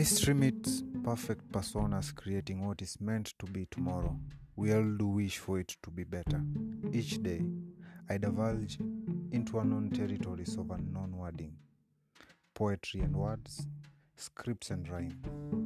Mystery meets perfect personas creating what is meant to be tomorrow. We all do wish for it to be better. Each day, I divulge into unknown territories of unknown wording, poetry and words, scripts and rhyme.